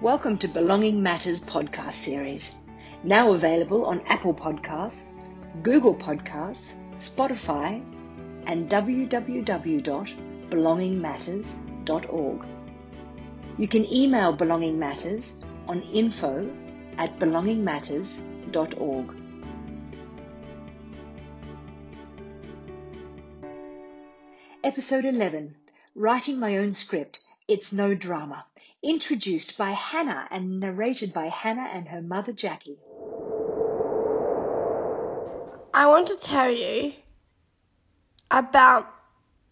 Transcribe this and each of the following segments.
Welcome to Belonging Matters podcast series, now available on Apple Podcasts, Google Podcasts, Spotify, and www.belongingmatters.org. You can email Belonging Matters on info at belongingmatters.org. Episode 11 Writing My Own Script It's No Drama. Introduced by Hannah and narrated by Hannah and her mother Jackie. I want to tell you about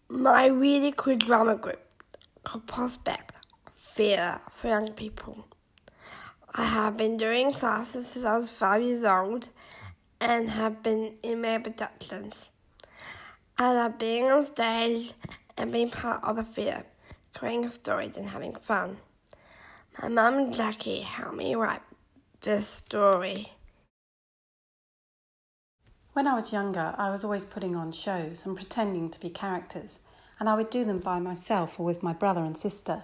my really cool drama group called Prospect Theatre for Young People. I have been doing classes since I was five years old and have been in many productions. I love being on stage and being part of a theatre, creating stories and having fun. My mum and Jackie helped me write this story. When I was younger, I was always putting on shows and pretending to be characters, and I would do them by myself or with my brother and sister.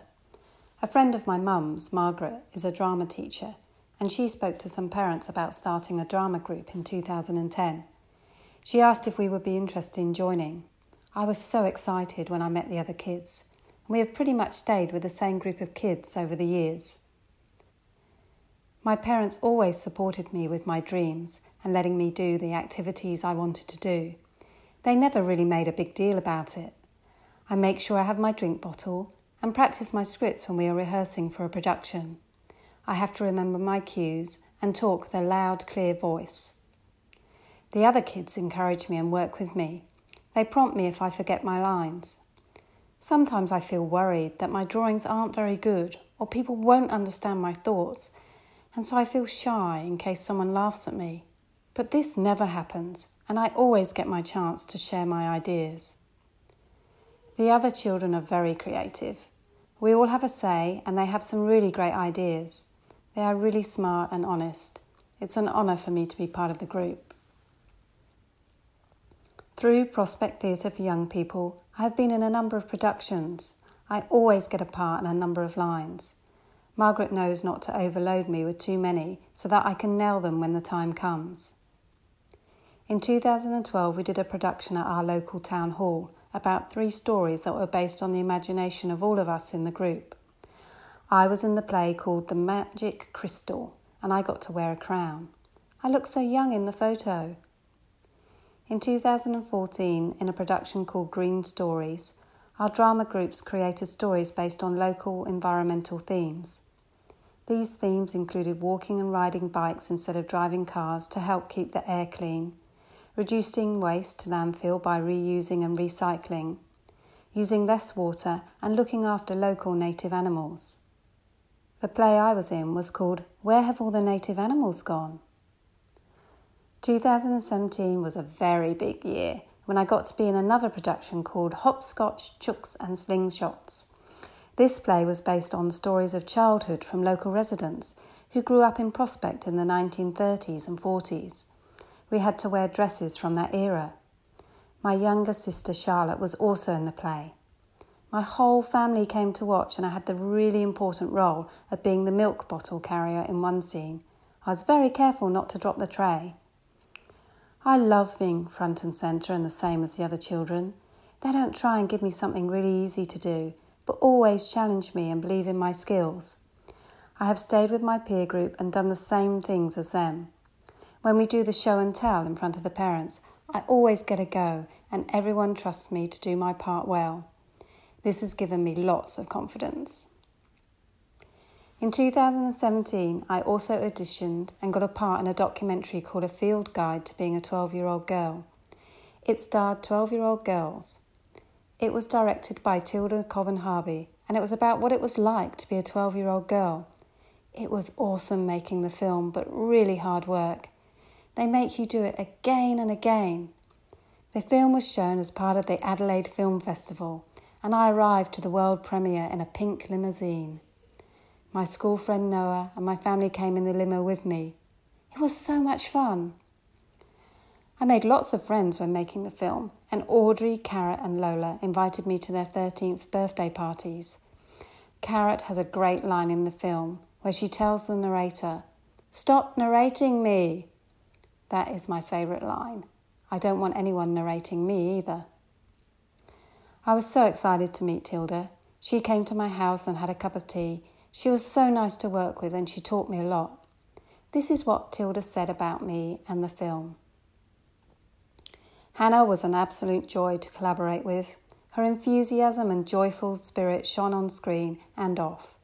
A friend of my mum's, Margaret, is a drama teacher, and she spoke to some parents about starting a drama group in 2010. She asked if we would be interested in joining. I was so excited when I met the other kids, we have pretty much stayed with the same group of kids over the years. My parents always supported me with my dreams and letting me do the activities I wanted to do. They never really made a big deal about it. I make sure I have my drink bottle and practice my scripts when we are rehearsing for a production. I have to remember my cues and talk with a loud, clear voice. The other kids encourage me and work with me. They prompt me if I forget my lines. Sometimes I feel worried that my drawings aren't very good or people won't understand my thoughts, and so I feel shy in case someone laughs at me. But this never happens, and I always get my chance to share my ideas. The other children are very creative. We all have a say, and they have some really great ideas. They are really smart and honest. It's an honour for me to be part of the group. Through Prospect Theatre for Young People, I have been in a number of productions. I always get a part and a number of lines. Margaret knows not to overload me with too many so that I can nail them when the time comes. In 2012, we did a production at our local town hall about three stories that were based on the imagination of all of us in the group. I was in the play called The Magic Crystal, and I got to wear a crown. I looked so young in the photo. In 2014, in a production called Green Stories, our drama groups created stories based on local environmental themes. These themes included walking and riding bikes instead of driving cars to help keep the air clean reducing waste to landfill by reusing and recycling, using less water, and looking after local native animals. The play I was in was called Where Have All the Native Animals Gone? 2017 was a very big year when I got to be in another production called Hopscotch, Chooks and Slingshots. This play was based on stories of childhood from local residents who grew up in Prospect in the 1930s and 40s we had to wear dresses from that era. My younger sister Charlotte was also in the play. My whole family came to watch, and I had the really important role of being the milk bottle carrier in one scene. I was very careful not to drop the tray. I love being front and centre and the same as the other children. They don't try and give me something really easy to do, but always challenge me and believe in my skills. I have stayed with my peer group and done the same things as them. When we do the show and tell in front of the parents, I always get a go, and everyone trusts me to do my part well. This has given me lots of confidence. In 2017, I also auditioned and got a part in a documentary called A Field Guide to Being a 12 Year Old Girl. It starred 12 year old girls. It was directed by Tilda Cobham Hervey, and it was about what it was like to be a 12 year old girl. It was awesome making the film, but really hard work. They make you do it again and again. The film was shown as part of the Adelaide Film Festival, and I arrived to the world premiere in a pink limousine. My school friend Noah and my family came in the limo with me. It was so much fun. I made lots of friends when making the film, and Audrey, Carrot, and Lola invited me to their 13th birthday parties. Carrot has a great line in the film where she tells the narrator, Stop narrating me! That is my favourite line. I don't want anyone narrating me either. I was so excited to meet Tilda. She came to my house and had a cup of tea. She was so nice to work with and she taught me a lot. This is what Tilda said about me and the film. Hannah was an absolute joy to collaborate with. Her enthusiasm and joyful spirit shone on screen and off.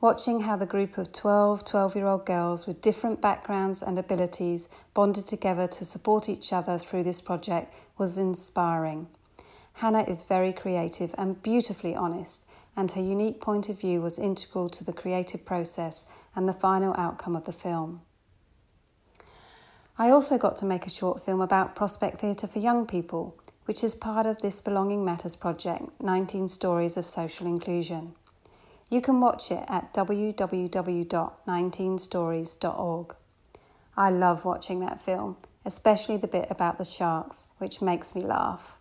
Watching how the group of 12 12 year old girls with different backgrounds and abilities bonded together to support each other through this project was inspiring. Hannah is very creative and beautifully honest, and her unique point of view was integral to the creative process and the final outcome of the film. I also got to make a short film about Prospect Theatre for young people, which is part of this Belonging Matters project 19 Stories of Social Inclusion. You can watch it at www.19stories.org. I love watching that film, especially the bit about the sharks, which makes me laugh.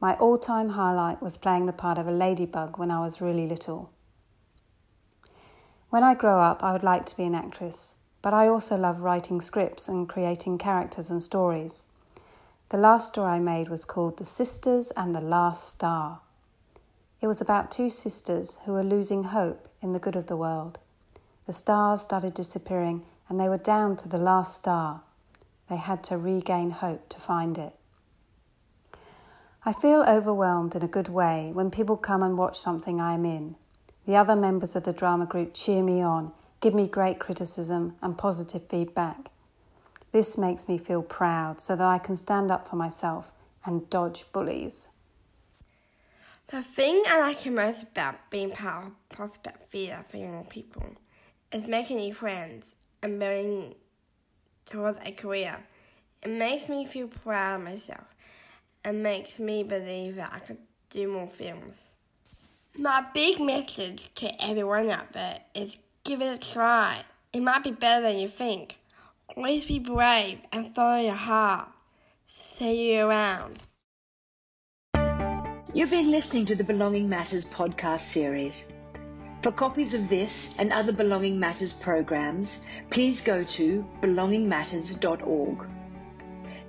My all time highlight was playing the part of a ladybug when I was really little. When I grow up, I would like to be an actress, but I also love writing scripts and creating characters and stories. The last story I made was called The Sisters and the Last Star. It was about two sisters who were losing hope in the good of the world. The stars started disappearing and they were down to the last star. They had to regain hope to find it. I feel overwhelmed in a good way when people come and watch something I am in. The other members of the drama group cheer me on, give me great criticism and positive feedback. This makes me feel proud so that I can stand up for myself and dodge bullies. The thing I like most about being part of Prospect Theatre for young people is making new friends and building towards a career. It makes me feel proud of myself and makes me believe that I could do more films. My big message to everyone out there is give it a try. It might be better than you think. Always be brave and follow your heart. See you around. You've been listening to the Belonging Matters podcast series. For copies of this and other Belonging Matters programs, please go to belongingmatters.org.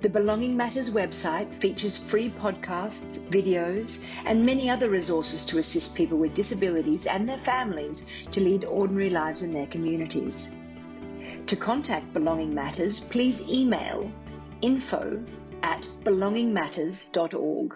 The Belonging Matters website features free podcasts, videos, and many other resources to assist people with disabilities and their families to lead ordinary lives in their communities. To contact Belonging Matters, please email info at belongingmatters.org.